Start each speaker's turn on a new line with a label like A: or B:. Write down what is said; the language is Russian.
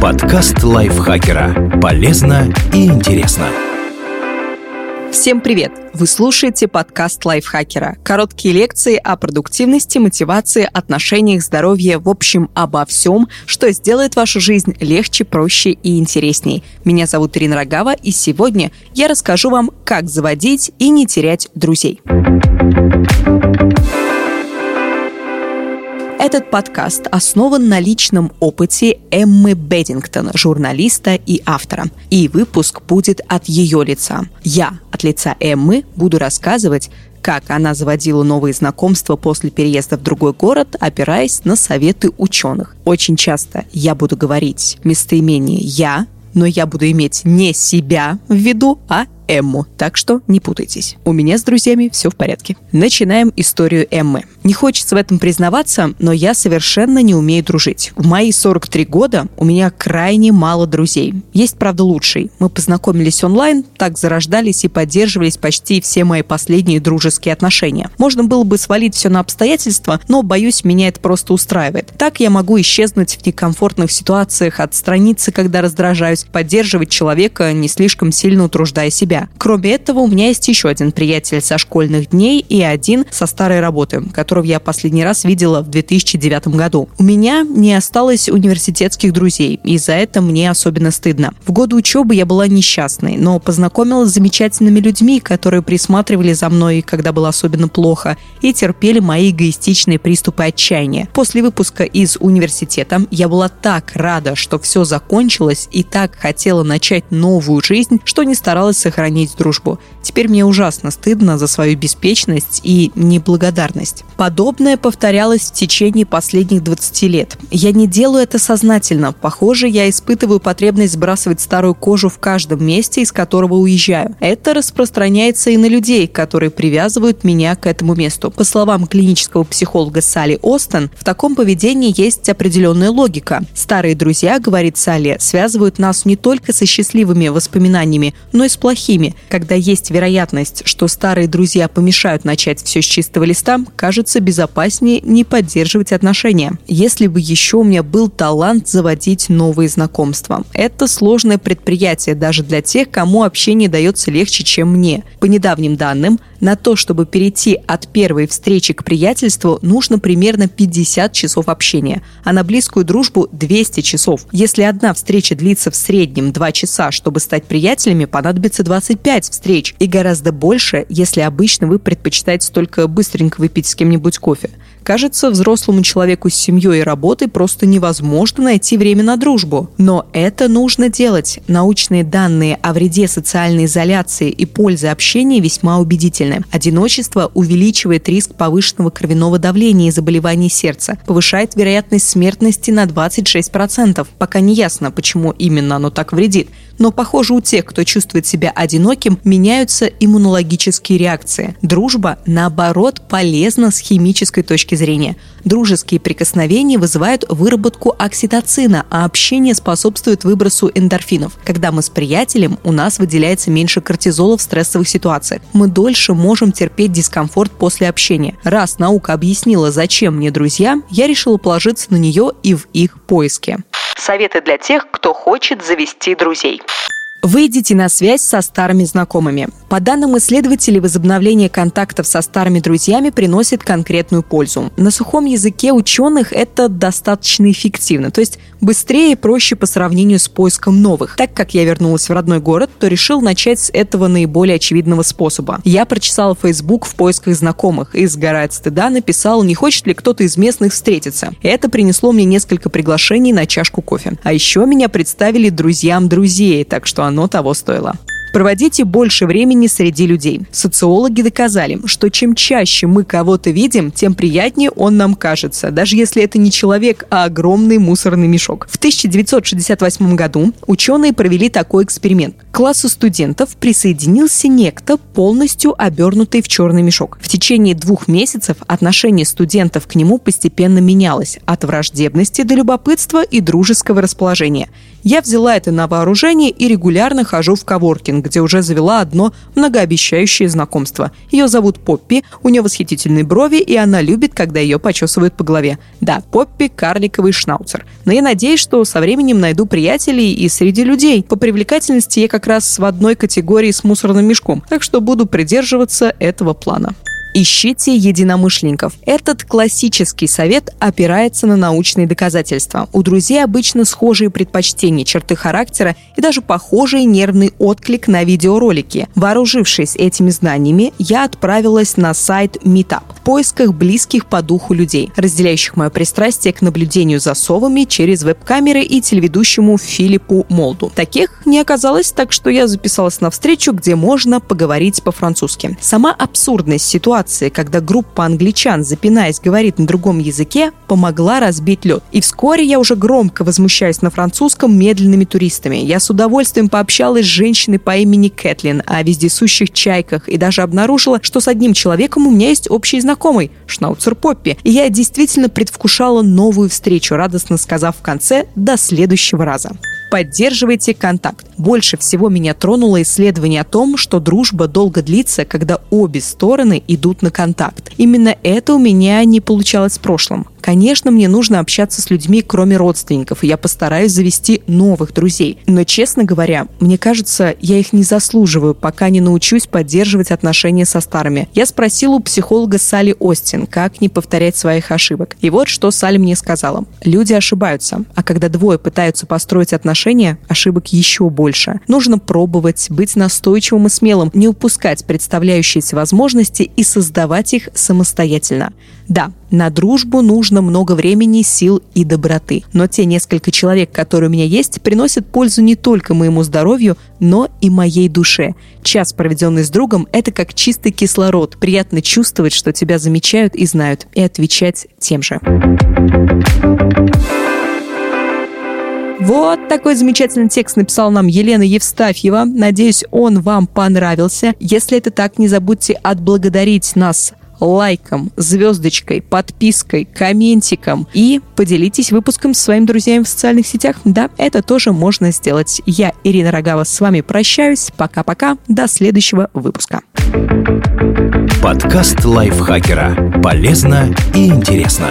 A: Подкаст лайфхакера. Полезно и интересно.
B: Всем привет! Вы слушаете подкаст лайфхакера. Короткие лекции о продуктивности, мотивации, отношениях, здоровье, в общем, обо всем, что сделает вашу жизнь легче, проще и интересней. Меня зовут Ирина Рогава, и сегодня я расскажу вам, как заводить и не терять друзей. Этот подкаст основан на личном опыте Эммы Беддингтон, журналиста и автора. И выпуск будет от ее лица. Я от лица Эммы буду рассказывать, как она заводила новые знакомства после переезда в другой город, опираясь на советы ученых. Очень часто я буду говорить местоимение «я», но я буду иметь не себя в виду, а Эмму, так что не путайтесь. У меня с друзьями все в порядке. Начинаем историю Эммы. Не хочется в этом признаваться, но я совершенно не умею дружить. В мои 43 года у меня крайне мало друзей. Есть, правда, лучший. Мы познакомились онлайн, так зарождались и поддерживались почти все мои последние дружеские отношения. Можно было бы свалить все на обстоятельства, но, боюсь, меня это просто устраивает. Так я могу исчезнуть в некомфортных ситуациях, отстраниться, когда раздражаюсь, поддерживать человека, не слишком сильно утруждая себя себя. Кроме этого, у меня есть еще один приятель со школьных дней и один со старой работы, которого я последний раз видела в 2009 году. У меня не осталось университетских друзей, и за это мне особенно стыдно. В годы учебы я была несчастной, но познакомилась с замечательными людьми, которые присматривали за мной, когда было особенно плохо, и терпели мои эгоистичные приступы отчаяния. После выпуска из университета я была так рада, что все закончилось, и так хотела начать новую жизнь, что не старалась сохранить сохранить дружбу. Теперь мне ужасно стыдно за свою беспечность и неблагодарность. Подобное повторялось в течение последних 20 лет. Я не делаю это сознательно. Похоже, я испытываю потребность сбрасывать старую кожу в каждом месте, из которого уезжаю. Это распространяется и на людей, которые привязывают меня к этому месту. По словам клинического психолога Салли Остон, в таком поведении есть определенная логика. Старые друзья, говорит Салли, связывают нас не только со счастливыми воспоминаниями, но и с плохими такими, когда есть вероятность, что старые друзья помешают начать все с чистого листа, кажется безопаснее не поддерживать отношения. Если бы еще у меня был талант заводить новые знакомства. Это сложное предприятие даже для тех, кому общение дается легче, чем мне. По недавним данным, на то, чтобы перейти от первой встречи к приятельству, нужно примерно 50 часов общения, а на близкую дружбу 200 часов. Если одна встреча длится в среднем 2 часа, чтобы стать приятелями, понадобится 25 встреч и гораздо больше, если обычно вы предпочитаете только быстренько выпить с кем-нибудь кофе. Кажется, взрослому человеку с семьей и работой просто невозможно найти время на дружбу. Но это нужно делать. Научные данные о вреде социальной изоляции и пользе общения весьма убедительны. Одиночество увеличивает риск повышенного кровяного давления и заболеваний сердца, повышает вероятность смертности на 26%. Пока не ясно, почему именно оно так вредит. Но, похоже, у тех, кто чувствует себя одиноким, меняются иммунологические реакции. Дружба, наоборот, полезна с химической точки зрения. Дружеские прикосновения вызывают выработку окситоцина, а общение способствует выбросу эндорфинов. Когда мы с приятелем, у нас выделяется меньше кортизола в стрессовых ситуациях. Мы дольше можем терпеть дискомфорт после общения. Раз наука объяснила, зачем мне друзья, я решила положиться на нее и в их поиске. Советы для тех, кто хочет завести друзей. Выйдите на связь со старыми знакомыми. По данным исследователей, возобновление контактов со старыми друзьями приносит конкретную пользу. На сухом языке ученых это достаточно эффективно, то есть быстрее и проще по сравнению с поиском новых. Так как я вернулась в родной город, то решил начать с этого наиболее очевидного способа. Я прочесал Facebook в поисках знакомых и, сгорая от стыда, написал, не хочет ли кто-то из местных встретиться. Это принесло мне несколько приглашений на чашку кофе. А еще меня представили друзьям друзей, так что оно того стоило. Проводите больше времени среди людей. Социологи доказали, что чем чаще мы кого-то видим, тем приятнее он нам кажется, даже если это не человек, а огромный мусорный мешок. В 1968 году ученые провели такой эксперимент. К классу студентов присоединился некто, полностью обернутый в черный мешок. В течение двух месяцев отношение студентов к нему постепенно менялось от враждебности до любопытства и дружеского расположения. Я взяла это на вооружение и регулярно хожу в коворкинг, где уже завела одно многообещающее знакомство. Ее зовут Поппи, у нее восхитительные брови, и она любит, когда ее почесывают по голове. Да, Поппи – карликовый шнауцер. Но я надеюсь, что со временем найду приятелей и среди людей. По привлекательности я как раз в одной категории с мусорным мешком, так что буду придерживаться этого плана. Ищите единомышленников. Этот классический совет опирается на научные доказательства. У друзей обычно схожие предпочтения, черты характера и даже похожий нервный отклик на видеоролики. Вооружившись этими знаниями, я отправилась на сайт Meetup поисках близких по духу людей, разделяющих мое пристрастие к наблюдению за совами через веб-камеры и телеведущему Филиппу Молду. Таких не оказалось, так что я записалась на встречу, где можно поговорить по-французски. Сама абсурдность ситуации когда группа англичан, запинаясь, говорит на другом языке, помогла разбить лед. И вскоре я уже громко возмущаюсь на французском медленными туристами. Я с удовольствием пообщалась с женщиной по имени Кэтлин о вездесущих чайках и даже обнаружила, что с одним человеком у меня есть общий знакомый – Шнауцер Поппи. И я действительно предвкушала новую встречу, радостно сказав в конце «до следующего раза» поддерживайте контакт. Больше всего меня тронуло исследование о том, что дружба долго длится, когда обе стороны идут на контакт. Именно это у меня не получалось в прошлом. Конечно, мне нужно общаться с людьми, кроме родственников, и я постараюсь завести новых друзей. Но, честно говоря, мне кажется, я их не заслуживаю, пока не научусь поддерживать отношения со старыми. Я спросила у психолога Салли Остин, как не повторять своих ошибок. И вот что Салли мне сказала. Люди ошибаются, а когда двое пытаются построить отношения, ошибок еще больше. Нужно пробовать, быть настойчивым и смелым, не упускать представляющиеся возможности и создавать их самостоятельно. Да, на дружбу нужно много времени, сил и доброты. Но те несколько человек, которые у меня есть, приносят пользу не только моему здоровью, но и моей душе. Час, проведенный с другом, это как чистый кислород. Приятно чувствовать, что тебя замечают и знают, и отвечать тем же. Вот такой замечательный текст написала нам Елена Евстафьева. Надеюсь, он вам понравился. Если это так, не забудьте отблагодарить нас лайком, звездочкой, подпиской, комментиком и поделитесь выпуском с своими друзьями в социальных сетях. Да, это тоже можно сделать. Я, Ирина Рогава, с вами прощаюсь. Пока-пока. До следующего выпуска.
A: Подкаст лайфхакера. Полезно и интересно.